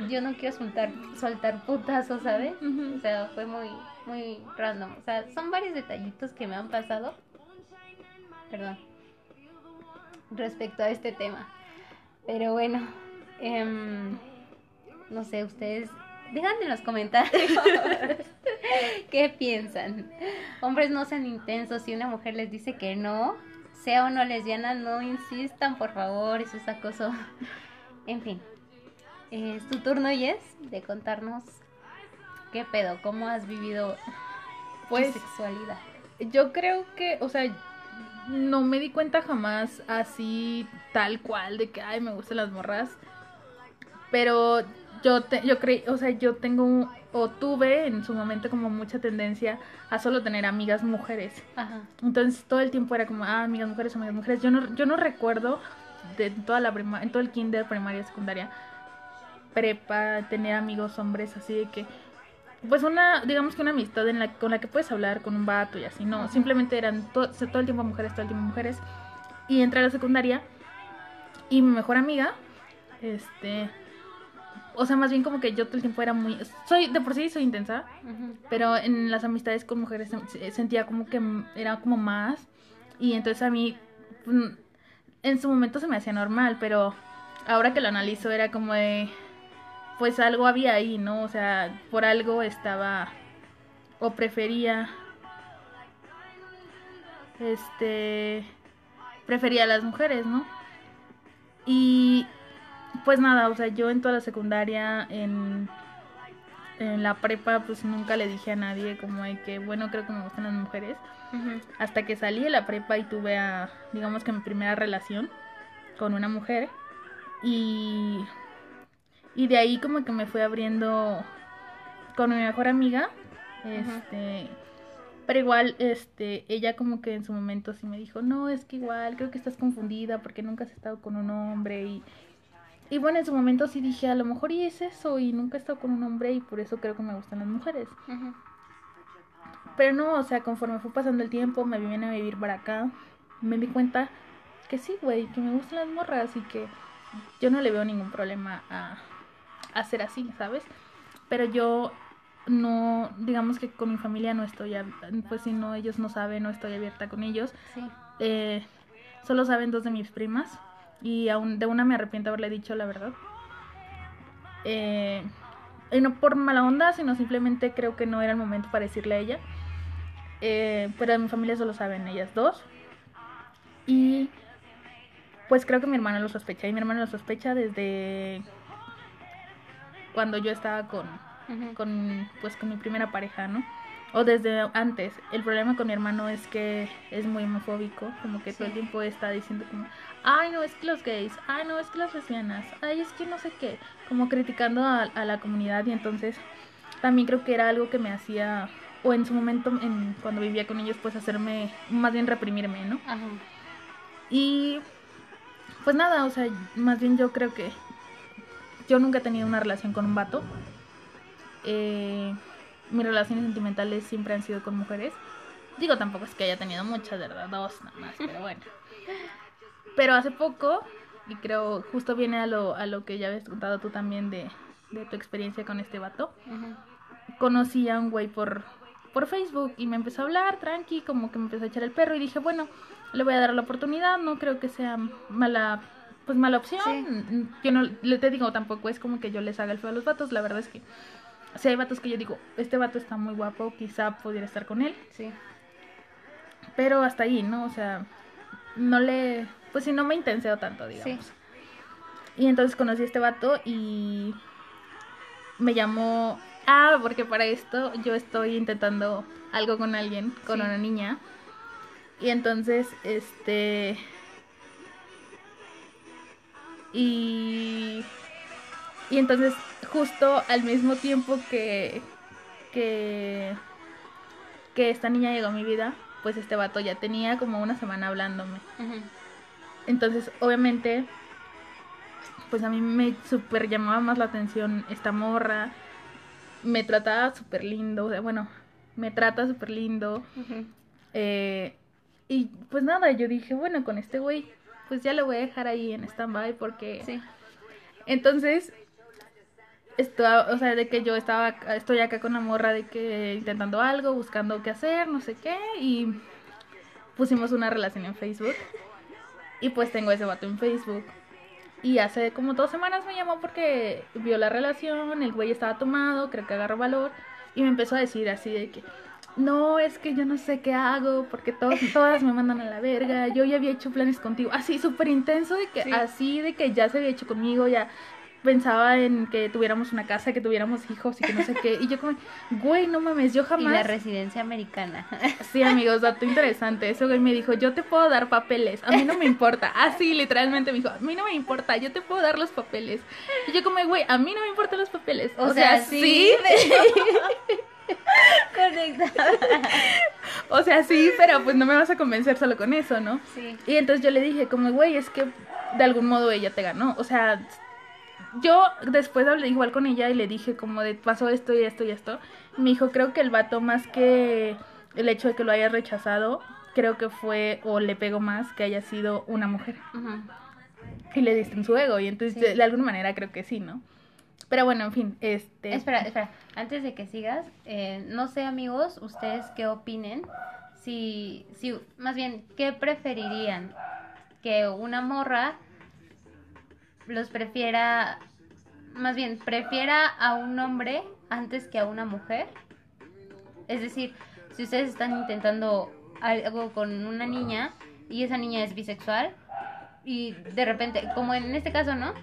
yo no quiero soltar, soltar putazos, ¿sabes? O sea, fue muy, muy random. O sea, son varios detallitos que me han pasado. Perdón. Respecto a este tema. Pero bueno. em, no sé, ustedes. Díganme en los comentarios. ¿Qué piensan? Hombres no sean intensos. Si una mujer les dice que no, sea o no lesbiana, no insistan, por favor. Eso es acoso. En fin. es tu turno, Jess, de contarnos qué pedo, cómo has vivido Pues- tu sexualidad. Yo creo que, o sea, no me di cuenta jamás así tal cual de que, ay, me gustan las morras. Pero yo, te, yo creí, o sea, yo tengo o tuve en su momento como mucha tendencia a solo tener amigas mujeres. Ajá. Entonces todo el tiempo era como, ah, amigas mujeres, amigas mujeres. Yo no, yo no recuerdo de toda la prima, en todo el kinder, primaria, secundaria, prepa, tener amigos hombres así de que, pues una, digamos que una amistad en la, con la que puedes hablar con un vato y así, no, Ajá. simplemente eran to- todo el tiempo mujeres, todo el tiempo mujeres. Y entré a la secundaria y mi mejor amiga, este, o sea, más bien como que yo todo el tiempo era muy, soy, de por sí soy intensa, pero en las amistades con mujeres se- se- sentía como que era como más y entonces a mí mm, en su momento se me hacía normal, pero ahora que lo analizo era como de pues algo había ahí, ¿no? O sea, por algo estaba o prefería este prefería a las mujeres, ¿no? Y pues nada, o sea, yo en toda la secundaria en en la prepa pues nunca le dije a nadie como de que bueno creo que me gustan las mujeres. Hasta que salí de la prepa y tuve a digamos que mi primera relación con una mujer. Y y de ahí como que me fui abriendo con mi mejor amiga. Este pero igual este ella como que en su momento sí me dijo no es que igual creo que estás confundida porque nunca has estado con un hombre y y bueno, en su momento sí dije, a lo mejor y es eso, y nunca he estado con un hombre y por eso creo que me gustan las mujeres. Pero no, o sea, conforme fue pasando el tiempo, me vine a vivir para acá, me di cuenta que sí, güey, que me gustan las morras y que yo no le veo ningún problema a, a ser así, ¿sabes? Pero yo no, digamos que con mi familia no estoy, pues si no, ellos no saben, no estoy abierta con ellos. Sí. Eh, solo saben dos de mis primas y aún de una me arrepiento haberle dicho la verdad. Eh, y no por mala onda, sino simplemente creo que no era el momento para decirle a ella. Eh, pero de mi familia solo saben ellas dos. Y pues creo que mi hermano lo sospecha. Y mi hermano lo sospecha desde cuando yo estaba con, Ujú. con pues con mi primera pareja, ¿no? O desde antes. El problema con mi hermano es que es muy homofóbico, como que todo el tiempo está diciendo como, ay no es que los gays, ay no es que las lesbianas, ay es que no sé qué, como criticando a, a la comunidad y entonces también creo que era algo que me hacía, o en su momento en, cuando vivía con ellos, pues hacerme, más bien reprimirme, ¿no? Ajá. Y pues nada, o sea, más bien yo creo que yo nunca he tenido una relación con un vato. Eh, mis relaciones sentimentales siempre han sido con mujeres. Digo, tampoco es que haya tenido muchas, de verdad, dos nada más, pero bueno. Pero hace poco, y creo justo viene a lo, a lo que ya habías contado tú también de, de tu experiencia con este vato conocí a un güey por, por Facebook y me empezó a hablar tranqui, como que me empezó a echar el perro y dije, bueno, le voy a dar la oportunidad, no creo que sea mala, pues mala opción. Sí. Yo no, le te digo, tampoco es como que yo les haga el feo a los vatos, la verdad es que si hay vatos que yo digo, este vato está muy guapo, quizá pudiera estar con él, Sí. pero hasta ahí, ¿no? O sea, no le, pues si no me intenseo tanto, digamos. Sí. Y entonces conocí a este vato y me llamó. Ah, porque para esto yo estoy intentando algo con alguien, con Sí. una niña. Y entonces, este. Y. Y entonces, justo al mismo tiempo que. que. que esta niña llegó a mi vida, pues este vato ya tenía como una semana hablándome. Entonces, obviamente, pues a mí me super llamaba más la atención esta morra. Me trataba súper lindo, o sea, bueno, me trata súper lindo. Eh, y pues nada, yo dije, bueno, con este güey, pues ya lo voy a dejar ahí en stand-by porque... Sí. Entonces, esto, o sea, de que yo estaba, estoy acá con la morra de que intentando algo, buscando qué hacer, no sé qué, y pusimos una relación en Facebook. Y pues tengo ese vato en Facebook. Y hace como dos semanas me llamó porque vio la relación, el güey estaba tomado, creo que agarró valor, y me empezó a decir así de que, no, es que yo no sé qué hago, porque todos, todas me mandan a la verga, yo ya había hecho planes contigo, así súper intenso, de que Sí. así, de que ya se había hecho conmigo, ya pensaba en que tuviéramos una casa, que tuviéramos hijos y que no sé qué. Y yo como, güey, no mames, yo jamás... Y la residencia americana. Sí, amigos, dato interesante. Eso güey me dijo, yo te puedo dar papeles, a mí no me importa. Así, literalmente me dijo, a mí no me importa, yo te puedo dar los papeles. Y yo como, güey, a mí no me importan los papeles. O, sea, sí. Conectada. O sea, sí, pero pues no me vas a convencer solo con eso, ¿no? Sí. Y entonces yo le dije, como, güey, es que de algún modo ella te ganó. O sea, yo después hablé igual con ella y le dije, como de pasó esto y esto y esto. Y me dijo, creo que el vato, más que el hecho de que lo haya rechazado, creo que fue, o le pegó más, que haya sido una mujer. Y le diste en su ego. Y entonces, Sí. de, de alguna manera, creo que sí, ¿no? Pero bueno, en fin, este. Espera, espera, antes de que sigas, eh, no sé amigos, ustedes qué opinen, si, si, más bien, ¿qué preferirían? Que una morra los prefiera, más bien, prefiera a un hombre antes que a una mujer. Es decir, si ustedes están intentando algo con una niña y esa niña es bisexual y de repente, como en este caso, ¿no?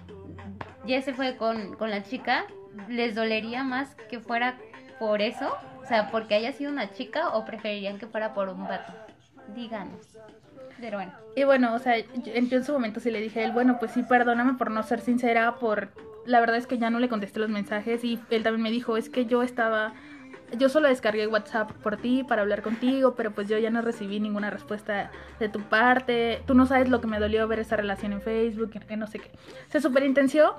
ya se fue con, con la chica, ¿les dolería más que fuera por eso? O sea, porque haya sido una chica o preferirían que fuera por un vato? Díganos. Pero bueno. Y bueno, o sea, yo en su momento sí le dije a él, bueno, pues sí, perdóname por no ser sincera, por... La verdad es que ya no le contesté los mensajes y él también me dijo, es que yo estaba... Yo solo descargué WhatsApp por ti para hablar contigo, pero pues yo ya no recibí ninguna respuesta de tu parte. Tú no sabes lo que me dolió ver esa relación en Facebook, que no sé qué. Se superintenció.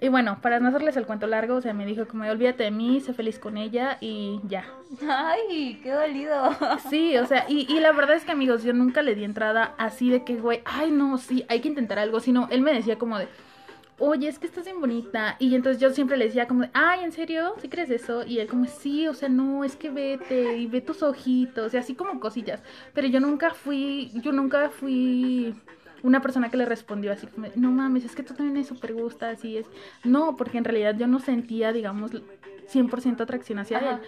Y bueno, para no hacerles el cuento largo, o sea, me dijo como, olvídate de mí, sé feliz con ella y ya. Ay, qué dolido. Sí, o sea, y, y la verdad es que amigos, yo nunca le di entrada así de que, güey, ay no, sí, hay que intentar algo, sino él me decía como de, oye, es que estás bien bonita, y entonces yo siempre le decía como de, ay, ¿en serio? ¿Sí crees eso? Y él como, sí, o sea, no, es que vete, y ve tus ojitos, y así como cosillas, pero yo nunca fui, yo nunca fui una persona que le respondió así como, no mames, es que tú también me súper gusta, así es, no, porque en realidad yo no sentía, digamos, 100% atracción hacia Ajá. él.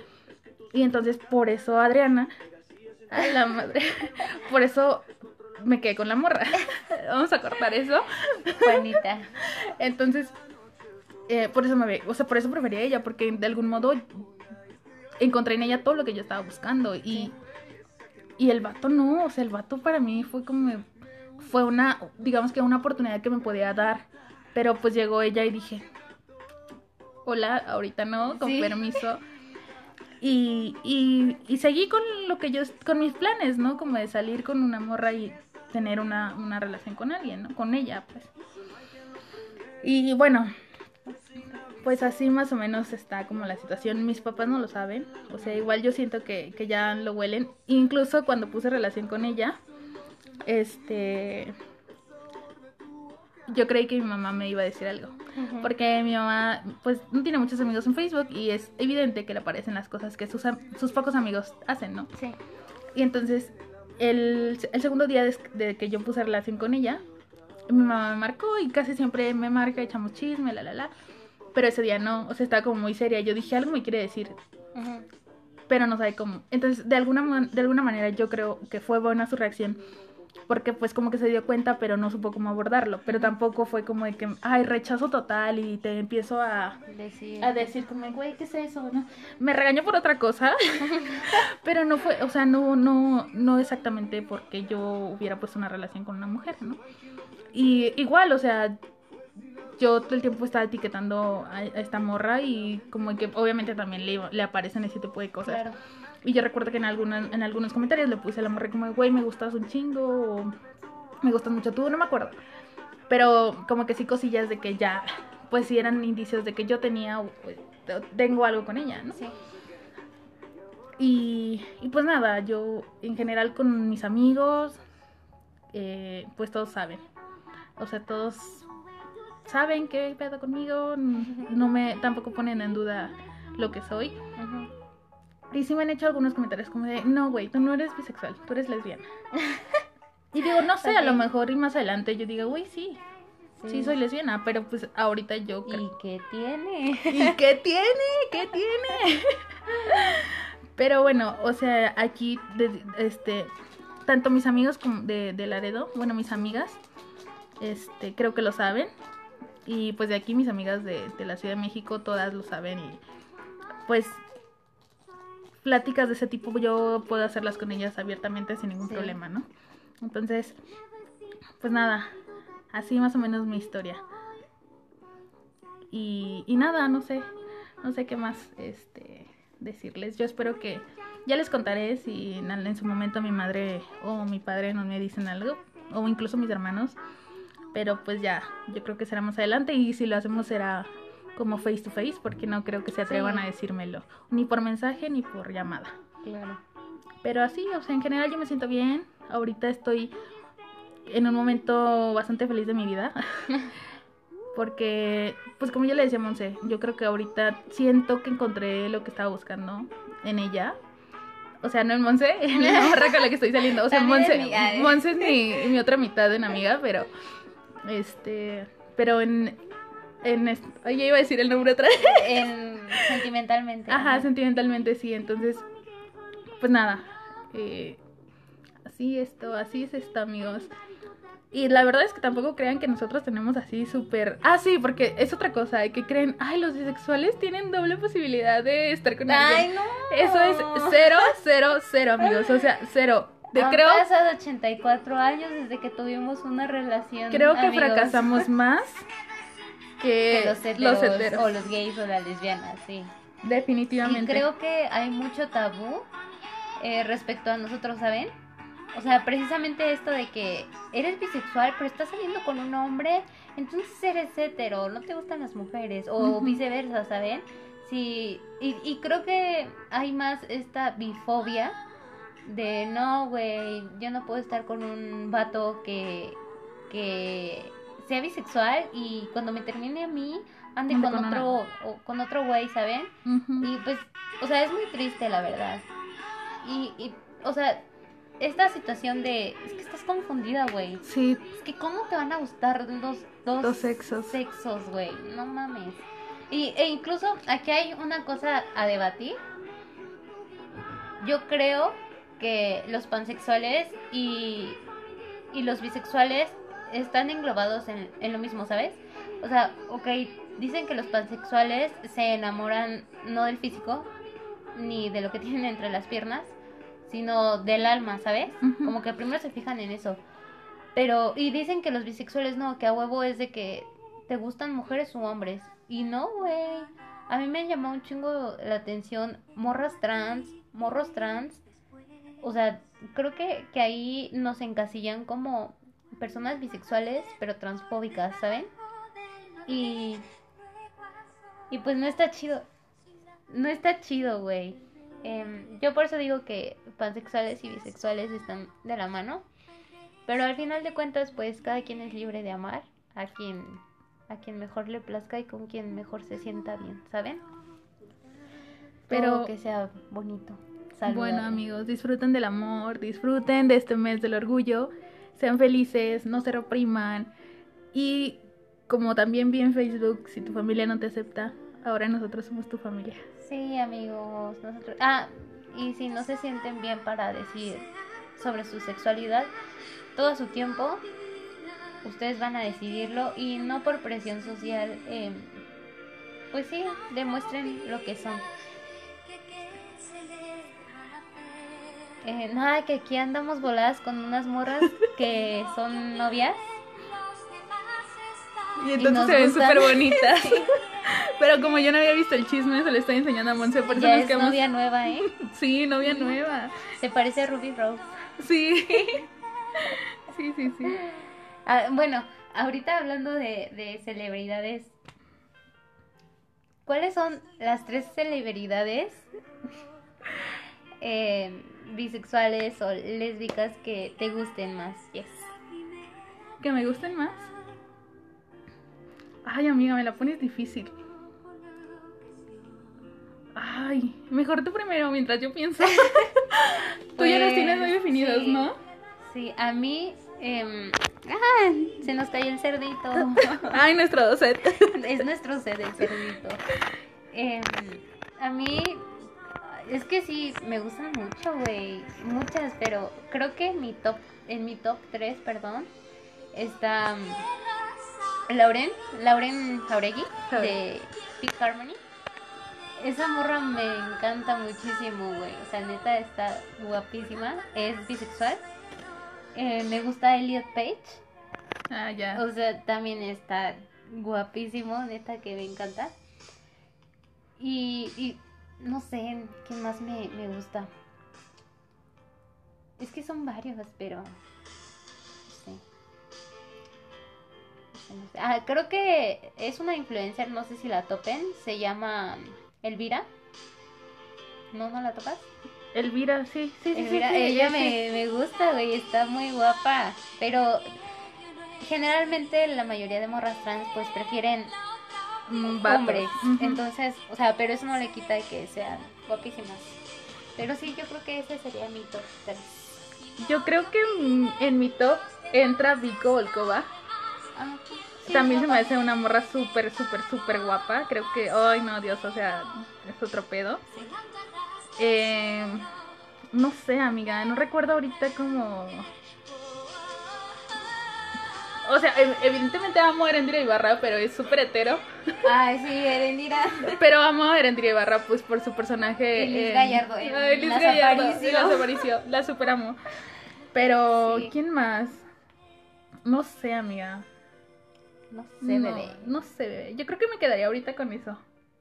Y entonces por eso Adriana, ay la madre, por eso me quedé con la morra. Vamos a cortar eso. Juanita. Entonces, eh, por eso me ve, o sea, por eso prefería a ella, porque de algún modo encontré en ella todo lo que yo estaba buscando. Y, y el vato no, o sea, el vato para mí fue como, fue una, digamos que una oportunidad que me podía dar. Pero pues llegó ella y dije, hola, ahorita no, con Sí. permiso. Y, y, y seguí con lo que yo, con mis planes, ¿no? Como de salir con una morra y tener una, una relación con alguien, ¿no? Con ella, pues. Y bueno, pues así más o menos está como la situación. Mis papás no lo saben, o sea, igual yo siento que, que ya lo huelen. Incluso cuando puse relación con ella, este... Yo creí que mi mamá me iba a decir algo. Porque mi mamá, pues, no tiene muchos amigos en Facebook y es evidente que le aparecen las cosas que sus, sus pocos amigos hacen, ¿no? Sí. Y entonces, el, el segundo día de, de que yo puse relación con ella, mi mamá me marcó y casi siempre me marca, echamos chisme, la, la, la. Pero ese día no, o sea, estaba como muy seria. Yo dije, algo me quiere decir, pero no sabe cómo. Entonces, de alguna, de alguna manera yo creo que fue buena su reacción. Porque pues como que se dio cuenta, pero no supo cómo abordarlo. Pero tampoco fue como de que, ay, rechazo total y te empiezo a, Decir. a decir como, güey, ¿qué es eso? ¿no? Me regañó por otra cosa, pero no fue, o sea, no, no, no exactamente porque yo hubiera puesto una relación con una mujer, ¿no? Y igual, o sea, yo todo el tiempo estaba etiquetando a, a esta morra y como que obviamente también le, le aparecen ese tipo de cosas. Claro. Y yo recuerdo que en, alguna, en algunos comentarios le puse a la morra como, güey, me gustas un chingo, o me gustas mucho tú, no me acuerdo. Pero como que sí cosillas de que ya, pues sí eran indicios de que yo tenía, tengo algo con ella, ¿no? Sí. Y, y pues nada, yo en general con mis amigos, eh, pues todos saben. O sea, todos saben qué pedo conmigo, no me, tampoco ponen en duda lo que soy. Y sí me han hecho algunos comentarios como de, no, güey, tú no eres bisexual, tú eres lesbiana. y digo, no sé, a lo mejor y más adelante yo digo, güey, sí, sí, soy lesbiana, pero pues ahorita yo. ¿Y qué tiene? ¿Y qué tiene? ¿Qué tiene? Pero bueno, o sea, aquí, de- este, tanto mis amigos como de, de Laredo, bueno, mis amigas, este, creo que lo saben. Y pues de aquí mis amigas de, de la Ciudad de México todas lo saben y pues pláticas de ese tipo yo puedo hacerlas con ellas abiertamente sin ningún Sí. problema, ¿no? Entonces, pues nada, así más o menos mi historia. Y, y nada, no sé, no sé qué más este decirles. Yo espero que ya les contaré si en, en su momento mi madre o mi padre no me dicen algo, o incluso mis hermanos. Pero pues ya, yo creo que será más adelante y si lo hacemos será como face to face porque no creo que se atrevan Sí. a decírmelo, ni por mensaje ni por llamada. Claro. Pero así, o sea, en general yo me siento bien. Ahorita estoy en un momento bastante feliz de mi vida. Porque, pues como yo le decía a Monse, yo creo que ahorita siento que encontré lo que estaba buscando en ella. O sea, no en Monse, en la morra con la que estoy saliendo. O sea, Monse, ay. Monse es mi, mi otra mitad en amiga, pero, este, pero en, en, ay, ya iba a decir el nombre otra vez. En- sentimentalmente. Ajá, sentimentalmente sí, entonces, pues nada, eh, así esto, así es esto, amigos. Y la verdad es que tampoco crean que nosotros tenemos así súper... Ah, sí, porque es otra cosa, que creen, ay, los bisexuales tienen doble posibilidad de estar con Ay, alguien. no. Eso es cero, cero, cero, amigos, o sea, cero. Te Han creo, pasado 84 años desde que tuvimos una relación. creo que amigos. fracasamos más que, que los heteros, los heteros. o los gays o las lesbianas, sí. Y Definitivamente. creo que hay mucho tabú eh, respecto a nosotros, ¿saben? O sea, precisamente esto de que eres bisexual, pero estás saliendo con un hombre, entonces eres hetero, no te gustan las mujeres, o viceversa, ¿saben? Sí, y, y creo que hay más esta bifobia de no, güey, yo no puedo estar con un vato que, que sea bisexual y cuando me termine a mí ande Ande con, con otro o con otro güey, ¿saben? Y pues, o sea, es muy triste la verdad. Y, y o sea, esta situación de, es que estás confundida, güey. Sí, Es que cómo te van a gustar dos, dos, Dos sexos. sexos, güey. No mames. Y, e incluso aquí hay una cosa a debatir. Yo creo que los pansexuales y, y los bisexuales están englobados en, en lo mismo, ¿sabes? O sea, ok, dicen que los pansexuales se enamoran no del físico, ni de lo que tienen entre las piernas, sino del alma, ¿sabes? Como que primero se fijan en eso. Pero, y dicen que los bisexuales no, que a huevo es de que te gustan mujeres u hombres. Y no, güey. A mí me llamó un chingo la atención morras trans, morros trans. O sea, creo que, que ahí nos encasillan como personas bisexuales, pero transfóbicas, ¿saben? Y. Y pues no está chido. No está chido, güey. Em, yo por eso digo que pansexuales y bisexuales están de la mano. Pero al final de cuentas, pues cada quien es libre de amar a quien, a quien mejor le plazca y con quien mejor se sienta bien, ¿saben? Pero- que sea bonito. saludable. Bueno amigos, disfruten del amor, disfruten de este mes del orgullo, sean felices, no se repriman y como también vi en Facebook, si tu familia no te acepta, ahora nosotros somos tu familia. Sí, amigos, nosotros. Ah, y si no se sienten bien para decir sobre su sexualidad, todo su tiempo, ustedes van a decidirlo y no por presión social, eh, pues sí, demuestren lo que son. Eh, nada, que aquí andamos voladas con unas morras que son novias. Y entonces se ven súper bonitas. Pero como yo no había visto el chisme, se lo estoy enseñando a Monse, por Ya nos es quedamos... novia nueva, ¿eh? Sí, novia nueva. Se parece a Ruby Rose. Sí. Sí, sí, sí. Ah, bueno, ahorita hablando de, de celebridades, ¿cuáles son las tres celebridades eh, bisexuales o lésbicas que te gusten más? Yes. ¿Que me gusten más? Ay, amiga, me la pones difícil. Ay, mejor tú primero mientras yo pienso. tú ya los Pues, tienes muy definidos, sí. ¿no? Sí, a mí... em, ¡Ah! Se nos cayó el cerdito. Ay, nuestro docet. es nuestro sed el cerdito. Em, a mí es que sí me gustan mucho, güey, muchas, pero creo que en mi top en mi top 3, perdón, está Lauren, Lauren Jauregui de Big Harmony. Esa morra me encanta muchísimo, güey. O sea, neta está guapísima. Es bisexual. Eh, me gusta Elliot Page. Ah, ya. O sea, también está guapísimo, neta que me encanta. Y, y no sé, ¿qué más me, me gusta? Es que son varios, pero... No sé. No sé. Ah, creo que es una influencer, no sé si la topen, se llama Elvira. ¿No, no la topas? Elvira, sí, sí, sí. sí, Elvira, sí, ella sí. me, me gusta, güey, está muy guapa. Pero generalmente la mayoría de morras trans pues prefieren Mm, hombres. Ujú. Entonces, o sea, pero eso no le quita que sean guapísimas. Pero sí, yo creo que ese sería mi top 3. Yo creo que en mi top entra Vico Volkova. Ah, sí, También se me hace una morra súper, súper, súper guapa. Creo que, ay, no, Dios, o sea, es otro pedo. Sí. Eh, no sé, amiga, no recuerdo ahorita como... O sea, ev- evidentemente amo a Erendira Ibarra, pero es súper hetero. Ay, sí, Erendira. Pero amo a Erendira Ibarra, pues por su personaje. Elis en- Gallardo, Ay, Elis Las Gallardo, Aparicio. Las Aparicio, La super amo. Pero, Sí. ¿quién más? No sé, amiga. No sé, no, bebé. no sé, bebé. Yo creo que me quedaría ahorita con eso.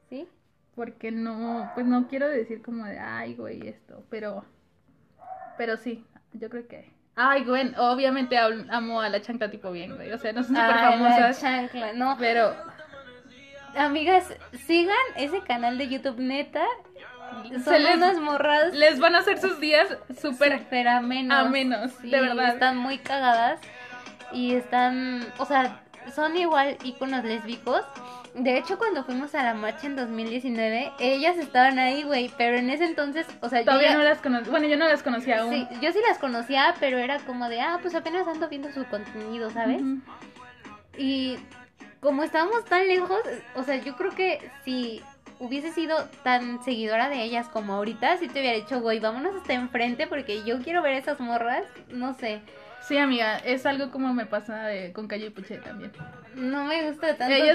¿Sí? Porque no, pues no quiero decir como de, ay, güey, esto. Pero, pero sí, yo creo que. Ay, güey, obviamente am- amo a la chancla tipo bien, güey. O sea, no son súper Ay, la famosas. chancla. No, Pero, amigas, sigan ese canal de YouTube neta. Se Son les- unas morras les van a hacer sus días súper súper amenos. amenos, Sí, de verdad. Están muy cagadas y están, o sea, son igual íconos lésbicos. De hecho, cuando fuimos a la marcha en 2019, ellas estaban ahí, güey, pero en ese entonces, o sea, yo Todavía ya- no las conocía. Bueno, yo no las conocía aún. sí, yo sí las conocía, pero era como de, ah, pues apenas ando viendo su contenido, ¿sabes? Y como estábamos tan lejos, o sea, yo creo que si hubiese sido tan seguidora de ellas como ahorita, si te hubiera dicho, güey, vámonos hasta enfrente porque yo quiero ver esas morras, no sé. Sí, amiga, es algo como me pasa de- con Calle y Puche también. No me gusta tanto Calle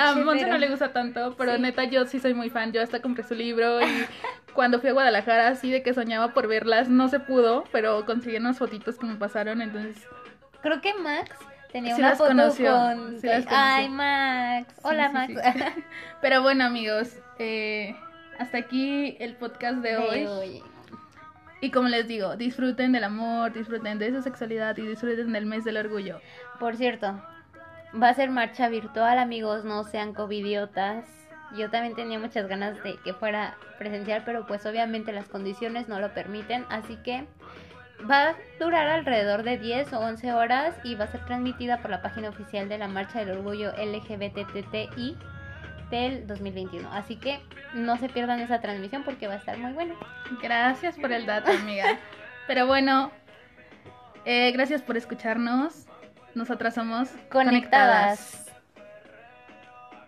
a Monse pero- no le gusta tanto, pero Sí. neta yo sí soy muy fan. Yo hasta compré su libro y cuando fui a Guadalajara, así de que soñaba por verlas, no se pudo, pero conseguí unas fotitos que me pasaron, entonces Creo que Max tenía Sí una las foto conoció, con... sí las conoció. Ay, Max. Hola, Max. Pero bueno, amigos, eh, hasta aquí el podcast de, De hoy. hoy. Y como les digo, disfruten del amor, disfruten de su sexualidad y disfruten del mes del orgullo. Por cierto, va a ser marcha virtual, amigos, no sean covidiotas. Yo también tenía muchas ganas de que fuera presencial, pero pues obviamente las condiciones no lo permiten, así que va a durar alrededor de 10 o 11 horas y va a ser transmitida por la página oficial de la Marcha del Orgullo LGBTTI del 2021. Así que no se pierdan esa transmisión porque va a estar muy buena. Gracias por el dato, amiga. Pero bueno, eh, gracias por escucharnos. Nosotras somos Conectadas.